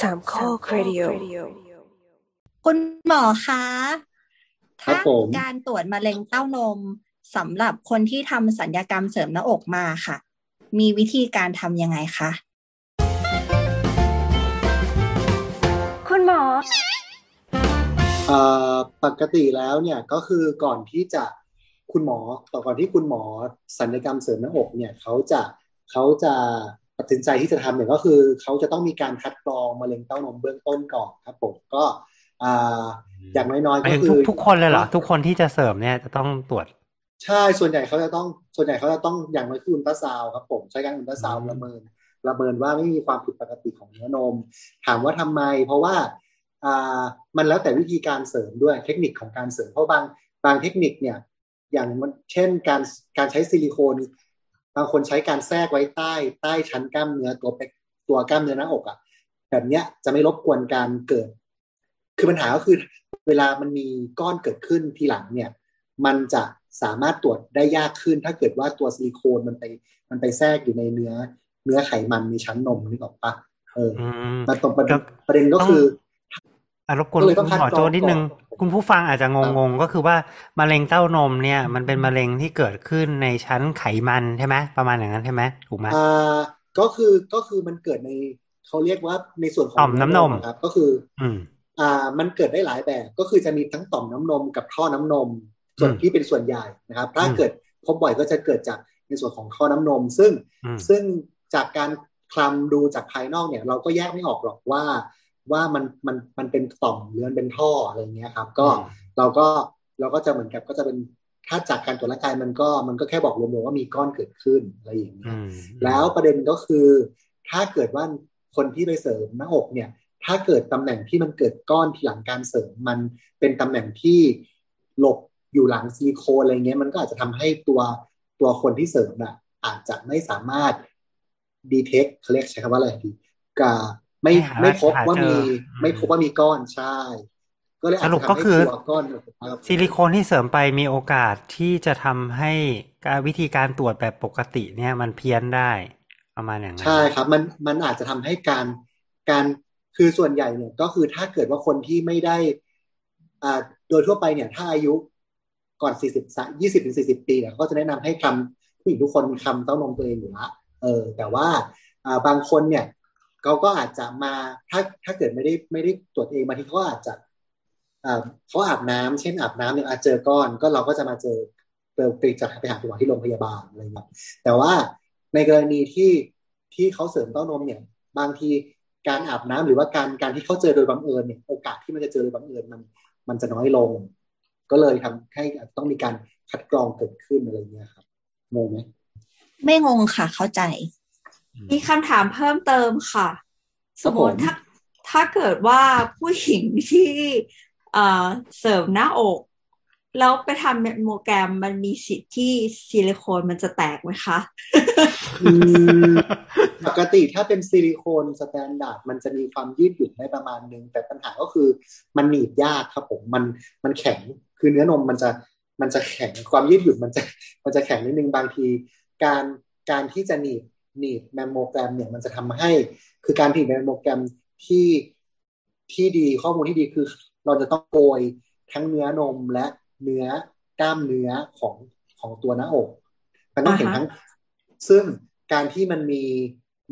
สามข้อครดิโอคุณหมอคะครัถ้าบผมการตรวจมะเร็งเต้านมสำหรับคนที่ทำสัญญกรรมเสริมหน้าอกมาค่ะ มีวิธีการทำยังไงคะ คุณหมอเอ่อปกติแล้วเนี่ยก็คือก่อนที่จะคุณหมอต่อก่อนที่คุณหมอศัลยกรรมเสริมหน้าอกเนี่ยเขาจะเขาจะ ตัดสินใจที่จะทำเนี่ยก็คือเขาจะต้องมีการคัดกรองมะเร็งเต้านมเบื้องต้นก่อนครับผมก็อ่าอย่างน้อยหๆมายก็ถึงคืทุกอทุกคนเลยเหรอทุกคนที่จะเสริมเนี่ยจะต้องตรวจ ใช่ส่วนใหญ่เขาจะต้องส่วนใหญ่เขาจะต้องอย่างน้อยคืออุลตราซาวด์ครับผมใช้การอุลตราซาวด์อืมประเมินประเมินว่าไม่มีความผิดปกติของเนื้อนม ถามว่าทำไม เพราะว่าอ่ามันแล้วแต่วิธีการเสริมด้วยเทคนิคของการเสริมเพราะบางบางเทคนิคเนี่ยอย่างมันเช่นการการใช้ซิลิโคน บางคนใช้การแทรกไว้ใต้ใต้ชั้นกล้ามเนื้อตัวเป็กตัวกล้ามเนื้อหน้าอกอะ่ะ แบบเนี้ยจะไม่รบกวนการเกิด คือปัญหาก็คือ เวลามันมีก้อนเกิดขึ้นทีหลังเนี่ย มันจะสามารถตรวจได้ยากขึ้น ถ้าเกิดว่าตัวซิลิโคนมันไป มันไปแทรกอยู่ในเนื้อ เนื้อไขมันในชั้นนมนึกออกปะเอออืมแต่ตรงประเด็นแล้วประเด็นก็คืออะ รบกวนก็เลยต้คุองณคัดหมอกรองโจนิดนึงก่อนคุณผู้ฟังอาจจะงงๆก็คือว่ามะเร็งเต้านมเนี่ย มันเป็นมะเร็งที่เกิดขึ้นในชั้นไขมันใช่ไหมประมาณอย่างนั้นใช่ไหมถูกไหมอ่าก็คือก็คือมันเกิดในเขาเรียกว่าในส่วนของต่อมน้ำนมครับ ก็คือ อืมอ่า มันเกิดได้หลายแบบ ก็คือจะมีทั้งต่อมน้ำนมกับท่อน้ำนม ส่วนอืมที่เป็นส่วนใหญ่นะครับ ถ้าอืมเกิดพบบ่อยก็จะเกิดจากในส่วนของท่อน้ำนม ซึ่งอืมซึ่งจากการคลำดูจากภายนอกเนี่ย เราก็แยกไม่ออกหรอกว่า ว่ามันมันมันเป็นต่อมหรือมันเป็นท่ออะไรเงี้ยครับ ก็เราก็เราก็จะเหมือนกับก็จะเป็นถ้าจากการตรวจร่างกายมันก็มันก็แค่บอกรวมๆว่ามีก้อนเกิดขึ้นอะไรอย่างเงี้อืยมแล้วประเด็นก็คือ ถ้าเกิดว่าคนที่ไปเสริมหน้าอกเนี่ย ถ้าเกิดตำแหน่งที่มันเกิดก้อนที่หลังการเสริมมันเป็นตำแหน่งที่หลบอยู่หลังซิลิโคนอะไรเงี้ยมันก็อาจจะทำให้ตัวตัวคนที่เสริมน่ะอาจจะไม่สามารถดีเทคเขาเรียกใช้คำว่าอะไรดีกา ไม่ไม่หาไม่พบว่าหาเจอมีอืมไม่พบว่ามีก้อนใช่ ก็เลยอาจสรุจะปก็ทำให้คือตัวก้อนออกมาซิลิโคนที่เสริมไปมีโอกาสที่จะทำให้การวิธีการตรวจแบบปกติเนี่ยมันเพี้ยนได้ประมาณอย่างนั้นใช่ครับ มันมันอาจจะทำให้การการคือส่วนใหญ่เนี่ยก็คือถ้าเกิดว่าคนที่ไม่ได้อ่าโดยทั่วไปเนี่ย ถ้าอายุก่อนสี่สิบยี่สิบถึงสี่สิบปีเนี่ยเขาก็จะแนะนำให้คำผู้หญิงทุกคนคำเต้านมตัวเองอยู่ละเออ แต่ว่าอ่าบางคนเนี่ย เขาก็อาจจะมาถ้าถ้าเกิดไม่ได้ไม่ได้ตรวจเองบางทีเขาอาจจะเขาอาบน้ำเช่นอาบน้ำเนี่ยอาจเจอก้อนก็เราก็จะมาเจอไปจะไปหาคุณหมอที่โรงพยาบาลอะไรอย่างเงี้ยแต่ว่าในกรณีที่ที่เขาเสริมเต้านมเนี่ย บางทีการอาบน้ำหรือว่าการการที่เขาเจอโดยบังเอิญเนี่ยโอกาสที่มันจะเจอโดยบังเอิญมันมันจะน้อยลง ก็เลยทำให้ต้องมีการคัดกรองเกิดขึ้นอะไรเงี้ยครับงงไหมไม่งงค่ะเข้าใจ มีคำถามเพิ่มเติมค่ะ สมมติถ้าถ้าเกิดว่าผู้หญิงที่เอ่อเสริมหน้าอก แล้วไปทำเมมโมแกรมมันมีสิทธิ์ที่ซิลิโคนมันจะแตกไหมคะอืมปกติถ้าเป็นซิลิโคน standard มันจะมีความยืดหยุ่นได้ประมาณนึง แต่ปัญหาก็คือมันหนีบยากครับผมมันมันแข็งคือเนื้อนมมันจะมันจะแข็งความยืดหยุ่นมันจะมันจะแข็งนิดนึงบางที การการที่จะหนีบ หนีบแมมโมแกรมเนี่ยมันจะทำให้คือการหนีบแมมโมแกรมที่ที่ดีข้อมูลที่ดีคือ เราจะต้องโกยทั้งเนื้อนมและเนื้อกล้ามเนื้อของของตัวหน้าอกมันต้องเห็นอ่าฮะทั้ง ซึ่งการที่มันมี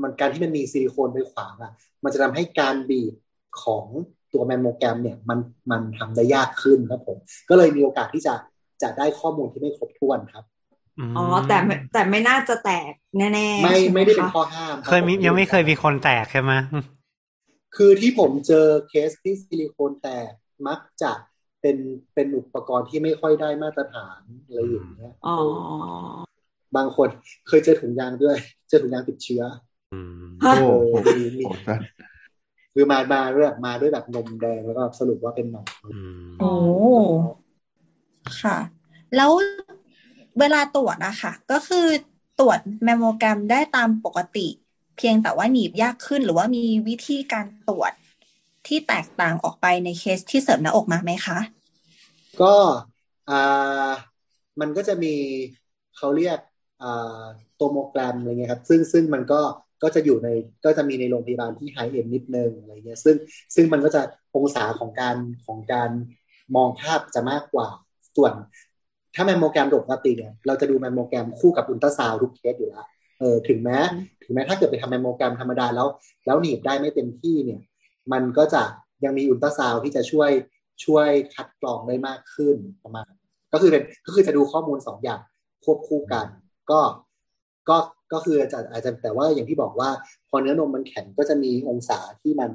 มันการที่มันมีซิลิโคนไปขวางอะ มันจะทำให้การบีบของตัวแมมโมแกรมเนี่ยมันมันทำได้ยากขึ้นครับผม ก็เลยมีโอกาสที่จะจะได้ข้อมูลที่ไม่ครบถ้วนครับ อ๋อแต่ไม่แต่ไม่น่าจะแตกแน่ๆไม่ใช่หไม่ได้เป็นคะข้อห้ามรับเคยมีผยังไม่เคยมีคนแตกใช่ไหมคือที่ผมเจอเคสที่ซิลิโคนแตกมักจะเป็นเป็นอุปกรณ์ที่ไม่ค่อยได้มาตรฐานอะไรอย่างเงี้ยอ๋อบางคนเคยเจอถุงยางด้วย เจอถุงยางติดเชื้ออืมฮะเอโอ้อโหมีมีโหดคือมามาด้วยแบบมาด้วยแบบนมแดงแล้วก็สรุปว่าเป็นหนองอืมโอ้ค่ะ แล้ว เวลาตรวจอะค่ะ ก็คือตรวจแมมโมแกรมได้ตามปกติ เพียงแต่ว่าหนีบยากขึ้นหรือว่ามีวิธีการตรวจที่แตกต่างออกไปในเคสที่เสริมหน้าอกมาไหมคะ ก็อ่ามันก็จะมีเขาเรียกอ่า tomogram อะไรเงี้ยครับ ซึ่งซึ่งมันก็ก็ก็จะอยู่ในก็จะมีในโรงพยาบาลที่ high-end นิดนึงอะไรเงี้ยซึ่งซึ่งมันก็จะองศาของการของการมองภาพจะมากกว่า ส่วน ถ้าแมมโมแกรมปกติเนี่ยเราจะดูแมมโมแกรมคู่กับอุลตราซาวด์ทุกเคสอยู่แล้วเออถึงแม้ถึงแม้ถ้าเกิดไปทำแมมโมแกรมธรรมดาแล้ว แล้วหนีบได้ไม่เต็มที่เนี่ย มันก็จะยังมีอุลตราซาวด์ที่จะช่วยช่วยคัดกรองได้มากขึ้นประมาณ ก็คือเป็นก็คือจะดูข้อมูลสองอย่างควบคู่กัน ก็ก็ก็คืออาจจะอาจจะแต่ว่าอย่างที่บอกว่า พอเนื้อนมมันแข็งก็จะมีองศาที่มัน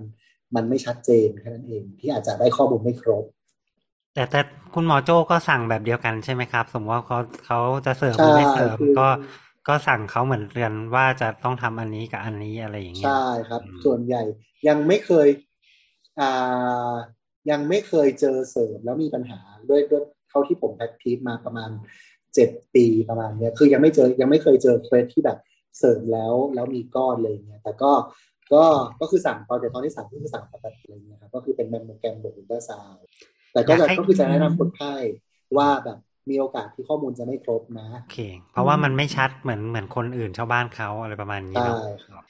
มันไม่ชัดเจนแค่นั้นเอง ที่อาจจะได้ข้อมูลไม่ครบ แต่แต่คุณหมอโจ้ก็สั่งแบบเดียวกันใช่ไหมครับ สมมติว่าเขาเขาจะเสริมหรือไม่เสริมคือก็ก็สั่งเขาเหมือนกันว่าจะต้องทำอันนี้กับอันนี้อะไรอย่างเงี้ยใช่ครับอืมส่วนใหญ่ยังไม่เคยอ่ายังไม่เคยเจอเสริมแล้วมีปัญหาด้วยด้วยเท่าที่ผมแพคทีสมาประมาณเจ็ดปีประมาณเนี้ยคือยังไม่เจอยังไม่เคยเจอเคสที่แบบเสริมแล้วแล้วมีก้อนเลยเนี่ยแต่ก็ก็ก็คือสั่งตอนแต่ตอนที่สั่งก็คือสั่งปกติอะไรเงี้ยครับก็คือเป็นแมมโมแกรมบวกอุลตราซาวด์ แต่ก็จะก็คือจะแนะนำคนไข้ว่าแบบมีโอกาสที่ข้อมูลจะไม่ครบนะโอเค เพราะว่ามันไม่ชัดเหมือนเหมือนคนอื่นชาวบ้านเขาอะไรประมาณนี้ใช่เนาะครับ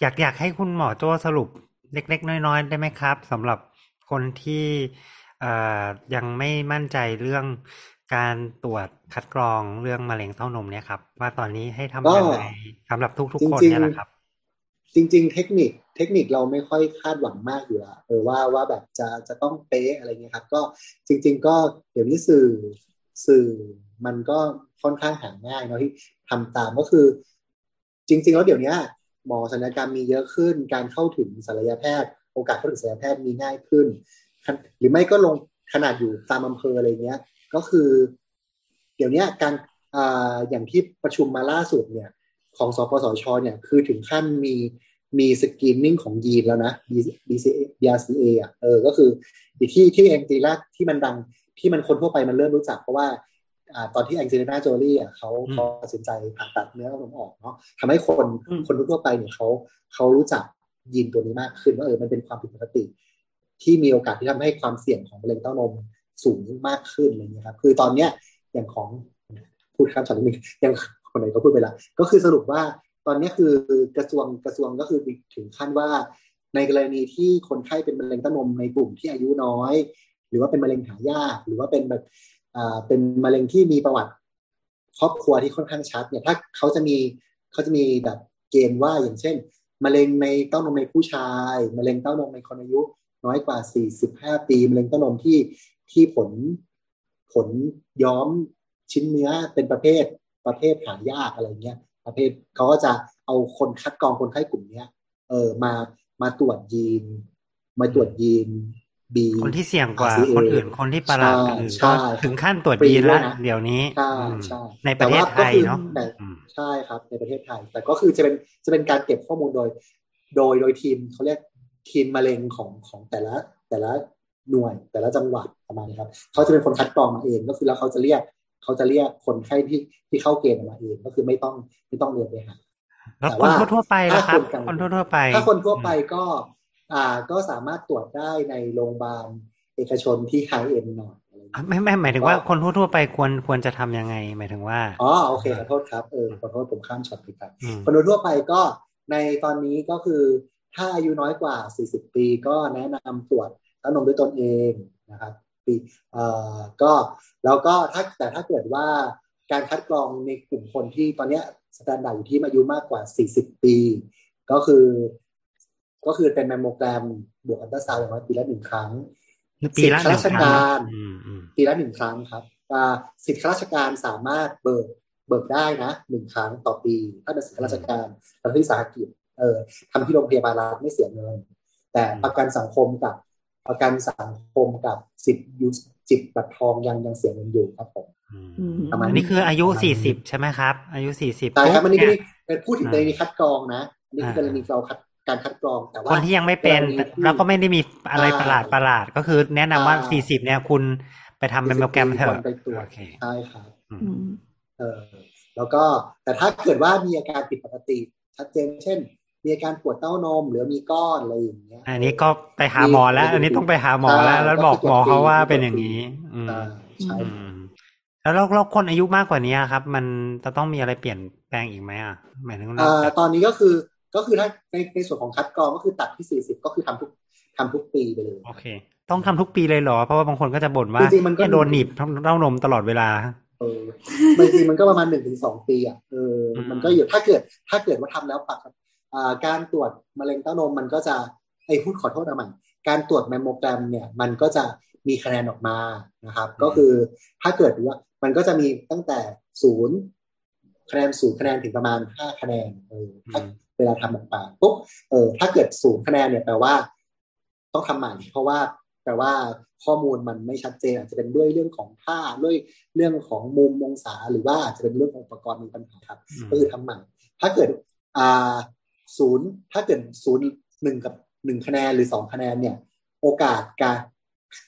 อยากอยากให้คุณหมอโจ้สรุปเล็ก ๆ น้อย ๆ ได้ไหมครับสำหรับคนที่เอ่อยังไม่มั่นใจเรื่องการตรวจคัดกรองเรื่องมะเร็งเต้านมเนี่ยครับ ว่าตอนนี้ให้ทำยังไงสำหรับทุกๆคนเนี่ยแหละครับ จริง ๆ เทคนิคเทคนิคเราไม่ค่อยคาดหวังมากอยู่ละเออว่าว่าแบบจะจะต้องเป๊ะอะไรเงี้ยครับ ก็จริง ๆ ก็เดี๋ยวนี้สื่อสื่อมันก็ค่อนข้างหาง่ายเนาะที่ทำตามก็คือ จริง ๆ แล้วเดี๋ยวนี้หมอศัลยกรรมมีเยอะขึ้น การเข้าถึงศัลยแพทย์ โอกาสเข้าถึงศัลยแพทย์มีง่ายขึ้น หรือไม่ก็ลงขนาดอยู่ตามอำเภออะไรเงี้ย ก็คือ เดี๋ยวนี้การอ่าอย่างที่ประชุมมาล่าสุดเนี่ย ของสปสชเนี่ยคือถึงขั้นมีมีสกรีนนิ่งของยีนแล้วนะ BCA BRCA อะเออก็คืออีกที่ที่เองตีแรกที่มันดังที่มันคนทั่วไปมันเริ่มรู้จักเพราะว่าอ่าตอนที่แองเจลิน่าโจลี่อะเขาอืมเขาตัดสินใจผ่าตัดเนื้อเต้านมออกเนาะทำให้คนอืมคนทั่วไปเนี่ยเขาเขารู้จักยีนตัวนี้มากขึ้นว่าเออมันเป็นความผิดปกติ ที่มีโอกาสที่ทำให้ความเสี่ยงของมะเร็งเต้านมสูงมากขึ้นอะไรเงี้ยครับคือตอนเนี้ยอย่างของพูดคำช็อตนิดนึงอย่าง คนไหนก็พูดไปละก็คือสรุปว่าตอนนี้คือกระทรวงกระทรวงก็คือถึงขั้นว่า ในกรณีที่คนไข้เป็นมะเร็งเต้านมในกลุ่มที่อายุน้อย หรือว่าเป็นมะเร็งหายากหรือว่าเป็นแบบอ่าเป็นมะเร็งที่มีประวัติ ครอบครัวที่ค่อนข้างชัดเนี่ยถ้าเขาจะมีเขาจะมีแบบเกณฑ์ว่าอย่างเช่นมะเร็งในเต้านมในผู้ชายมะเร็งเต้านมในคนอายุ น้อยกว่า 45 ปีมะเร็งเต้านมที่ที่ผลผลย้อมชิ้นเนื้อเป็นประเภท ประเภทหายากอะไรเงี้ยประเภทเขาก็จะเอาคนคัดกรองคนไข้กลุ่มเนี้ย เออมามาตรวจยีน มาตรวจยีน B คนที่เสี่ยงกว่า RCA คนอื่นคนที่ประหลาดกว่าอื่นใช่ก็ใช่ถึงขั้นตรวจฟรียีนด้วละยนะเดี๋ยวนี้ใช่อืมใช่ในประเทศไทยแต่ว่าก็คือเนาะแต่อืมใช่ครับ ในประเทศไทย แต่ก็คือจะเป็นจะเป็นการเก็บข้อมูลโดย โดยโดยทีมเขาเรียกทีมมะเร็งของของแต่ละแต่ละหน่วยแต่ละจังหวัดประมาณนี้ครับเขาจะเป็นคนคัดกรองมาเองก็คือแล้วเขาจะเรียก เขาจะเรียกคนไข้ที่ที่เข้าเกณฑ์มาเองก็คือไม่ต้องไม่ต้องเดินไปหาแล้วแต่คนว่าทั่วๆไปล่ะครับถ้าคนกลางคนทั่วๆไป ถ้าคนทั่วไปก็ อ่าก็สามารถตรวจได้ในโรงพยาบาลเอกชนที่ไฮเอ็นหน่อยอะไรอย่างอะเงี้ยไม่ไม่หมายถึงว่าคนทั่วๆไปควรควรจะทำยังไง หมายถึงว่าอ๋อโอเคขอโทษครับเออขอโทษผมข้ามช็อตไปครับอืมคนโดยทั่วไปก็ในตอนนี้ก็คือ ถ้าอายุน้อยกว่า 40 ปีก็แนะนำตรวจเต้านมด้วยตนเองนะครับ ปีเอ่อก็แล้วก็ถ้าแต่ถ้าเกิดว่าการคัดกรองในกลุ่มคนที่ตอนเนี้ย standard อยู่ที่อายุมากกว่า 40 ปี ก็คือ ก็คือเป็นแมมโมแกรม บวกอัลตราซาวด์อย่างน้อยปีละหนึ่งครั้งปีละหนึ่งสิทธิครั้งข้าราชการอืมอืมปีละหนึ่งครั้งครับอ่าสิทธิข้าราชการสามารถเบิกเบิกได้นะหนึ่งครั้งต่อปี ถ้าเป็นสิทธิข้าราชการทำที่สาหกิจเออทำที่โรงพยาบาลรัฐไม่เสียเงิน แต่ประกันสังคมกับ ประกันสังคมกับสิทธิยุจิตบัตรทองยังยังเสียเงินอยู่ครับผมอืมอืมประมาณอันนี้คืออายุสี่สิบใช่ไหมครับ อายุสี่สิบใช่ครับอันนี้เนี่ไม่ยได้เป็นพูดถึงอ่ากรณีคัดกรองนะอันนี้คือกรณีอ่าเราคัดการคัดกรองแต่ว่าคนที่ยังไม่เป็นกรณีที่แล้วก็ไม่ได้มีอะไรใช่ประหลาดประหลาดก็คือแนะนำว่าใช่สี่สิบเนี่ยคุณไปทำเป็นโปรแกรมเถควอะไปตรวจโอเคใช่ครับอืมอืมเออแล้วก็แต่ถ้าเกิดว่ามีอาการผิดปกติชัดเจนเช่น มีอาการปวดเต้านมหรือมีก้อนอะไรอย่างเงี้ย อันนี้ก็ไปหาหมอแล้ว อันนี้ต้องไปหาหมอแล้วใช่แล้วบอกหมอเขาว่าเป็นอย่างนี้ อืมอ่าใช่อืมแล้วเราเราคนอายุมากกว่านี้ครับ มันจะต้องมีอะไรเปลี่ยนแปลงอีกไหมอะหมายถึงเราอ่าตอนนี้ก็คือก็คือถ้าในในส่วนของคัดกรองก็คือตัดที่สี่สิบก็คือทำทุกทำทุกปีไปเลยโอเค ต้องทำทุกปีเลยเหรอ เพราะว่าบางคนก็จะบ่นว่าจริงๆมันก็แค่โดนหนีบเต้านมตลอดเวลาเออบางทีมันก็ประมาณหนึ่งถึงสองปีอะเอออมมันก็อยู่ถ้าเกิดถ้าเกิดว่าทำแล้วปกอ่า การตรวจมะเร็งเต้านมมันก็จะไอ้พูดขอโทษนะมันการตรวจแมมโมแกรมเนี่ยมันก็จะมีคะแนนออกมานะครับ ก็คือถ้าเกิดว่ามันก็จะมีตั้งแต่ศูนย์คะแนนศูนย์คะแนนถึงประมาณห้าคะแนนเออถ้าอืมเวลาทำออกมาปุ๊บเออถ้าเกิดศูนย์คะแนนเนี่ยแปลว่า ต้องทำใหม่ เพราะว่าแปลว่าข้อมูลมันไม่ชัดเจนอาจจะเป็นด้วยเรื่องของท่าด้วยเรื่องของมุมองศาหรือว่าอาจจะเป็นเรื่องของอุปกรณ์มีปัญหาครับอืมก็คือทำใหม่ ถ้าเกิดอ่า ศูนย์ถ้าเกิดศูนย์หนึ่งกับหนึ่งคะแนนหรือสองคะแนนเนี่ย โอกาสการ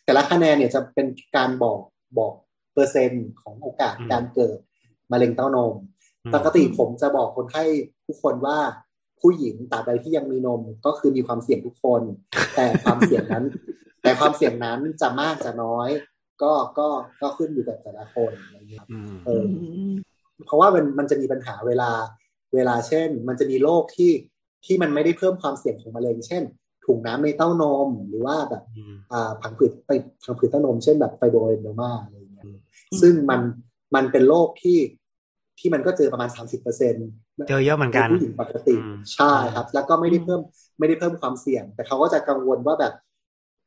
แต่ละคะแนนเนี่ยจะเป็นการบอกบอกเปอร์เซ็นต์ของโอกาสการเกิดมะเร็งเต้านม ปกติผมจะบอกคนไข้ทุกคนว่าผู้หญิงตราบใดที่ยังมีนมก็คือมีความเสี่ยงทุกคน แต่ความเสี่ยงนั้น แต่ความเสี่ยงนั้นจะมากจะน้อย ก็ก็ก็ขึ้นอยู่กับแต่ละคนอะไรอย่างเงี้ยครับอืมเออเพราะว่ามันมันจะมีปัญหาเวลา เวลาเช่น มันจะมีโรคที่ที่มันไม่ได้เพิ่มความเสี่ยงของมะเร็ง เช่น ถุงน้ำในเต้านม หรือว่าแบบอืมอ่าผังผืดไปผังผืดเต้านม เช่นแบบไฟโบเรนโดมาอะไรอย่างเงี้ยอืมซึ่งมันมันเป็นโรคที่ที่มันก็เจอประมาณสามสิบเปอร์เซ็นต์เจอเยอะเหมือนกันผู้หญิงปกติอืมใช่ครับ แล้วก็ไม่ได้เพิ่มไม่ได้เพิ่มความเสี่ยง แต่เขาก็จะกังวลว่าแบบ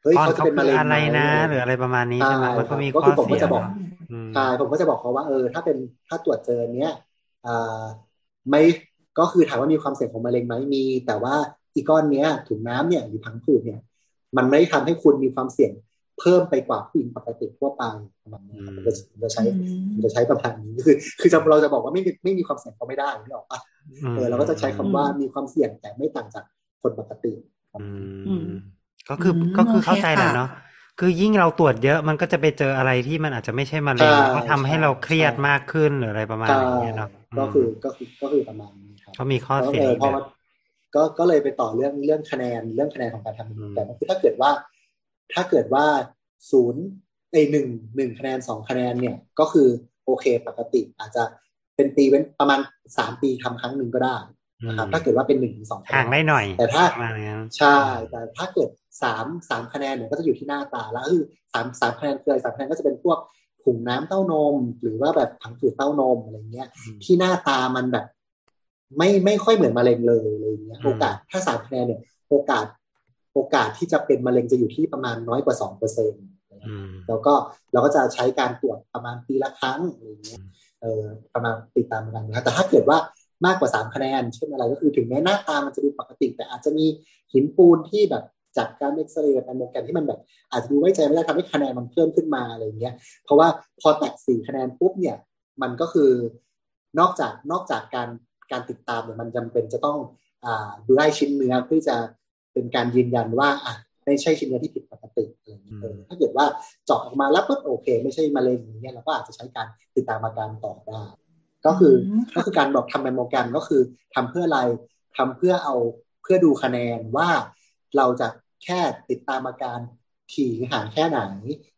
เฮ้ยตอนเขาจะเขาเป็นคืมะอเร็งอะไรนะหมหรืออะไรประมาณนี้ใช่ไหมใช่มันก็มีครับข้อก็คือผมก็เสียจะบอกอืมใช่ผมก็จะบอกเขาว่าเออ ถ้าเป็นถ้าตรวจเจอเนี้ยอ่า ไม่ก็คือถามว่ามีความเสี่ยงของมะเร็งไหมมี แต่ว่าอีก้อนเนี้ยถุงน้ำเนี่ยหรือพังผืดเนี่ย มันไม่ได้ทำให้คุณมีความเสี่ยงเพิ่มไปกว่าผู้หญิงปกติทั่วไปประมาณนี้ครับผมจะผมจะใช้ผมจะใช้ประมาณนี้คือ คือจะเราจะบอกว่าไม่มีไม่มีความเสี่ยงก็ไม่ได้ไม่ออกปะเออเราก็จะใช้คำว่ามีความเสี่ยงแต่ไม่ต่างจากคนปกติครับอือืมมก็คืออืมก็คือโอเคเข้าใจแหละค่ะเนาะ คือยิ่งเราตรวจเยอะมันก็จะไปเจออะไรที่มันอาจจะไม่ใช่มะเร็งใช่ก็ทำให้เราเครียดใช่มากขึ้นหรืออะไรประมาณใช่อย่างเงี้ยเนาะก็คือก็คือก็คือประมาณนี้ครับเขามีข้อแล้วเสียเอออีกพอแบมาบก็ก็เลยไปต่อเรื่องเรื่องคะแนนเรื่องคะแนนของการทำอืมแต่ก็คือถ้าเกิดว่า ถ้าเกิดว่าศูนย์ไอหนึ่งหนึ่งคะแนนสองคะแนนเนี่ยก็คือโอเคปกติอาจจะเป็นปีเว้นประมาณสามปีทำครั้งหนึ่งก็ได้ นะครับถ้าเกิดว่าเป็นหนึ่งถึงสองคะแนห่างนได้หน่อย แต่ถ้าประมาณนั้นใช่แต่ถ้าเกิดสามสามคะแนนเนี่ยก็จะอยู่ที่หน้าตาแล้วคือสามสามคะแนนคืออะไรสามคะแนนก็จะเป็นพวกถุงน้ำเต้านม หรือว่าแบบผังผืดเต้านมอะไรเงี้ยอืมที่หน้าตามันแบบ ไม่ไม่ค่อยเหมือนมะเร็งเลยอะไรเงี้ยอืมโอกาสถ้าสามคะแนนเนี่ย โอกาส โอกาสที่จะเป็นมะเร็งจะอยู่ที่ประมาณน้อยกว่าสองเปอร์เซ็นต์อืมแล้วก็เราก็จะใช้การตรวจประมาณปีละครั้งอะไรเงี้ยเออประมาณติดตามกันนะครับแต่ถ้าเกิดว่า มากกว่าสามคะแนน เช่นอะไรก็คือถึงแม้หน้าตามันจะดูปกติ แต่อาจจะมีหินปูนที่แบบจากการเอ็กซเรย์กับการโมแกรมที่มันแบบ อาจจะดูไว้ใจไม่ได้ทำให้คะแนนมันเพิ่มขึ้นมาอะไรเงี้ย เพราะว่าพอแตะสี่คะแนนปุ๊บเนี่ย มันก็คือนอกจากนอกจากการการติดตามเนี่ยมันจำเป็นจะต้องอ่าดูได้ชิ้นเนื้อเพื่อจะเป็นการยืนยันว่าอะไม่ใช่ชิ้นเนื้อที่ผิดปกติอะไรอย่างเงี้ยเออถ้าเกิดว่าเจาะออกมาแล้วปุ๊บโอเค ไม่ใช่มะเร็งอย่างเงี้ยเราก็อาจจะใช้การติดตามอาการต่อได้ ก็คืออมก็คือการบอกทำแมมโมแกรมก็คือทำเพื่ออะไรทำเพื่อเอาเพื่อดูคะแนนว่าเราจะแค่ติดตามอาการถี่ห่างแค่ไหน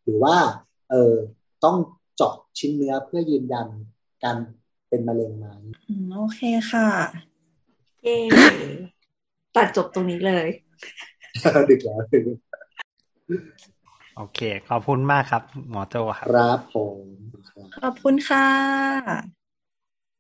หรือว่าเออต้องเจาะชิ้นเนื้อเพื่อยืนยันการเป็นมะเร็งไหมอืมโอเคค่ะเย้ตัดจบตรงนี้เลยดึกแล้วดึกโอเค ขอบคุณมากครับ หมอโจครับ ครับผมครับขอบคุณค่ะ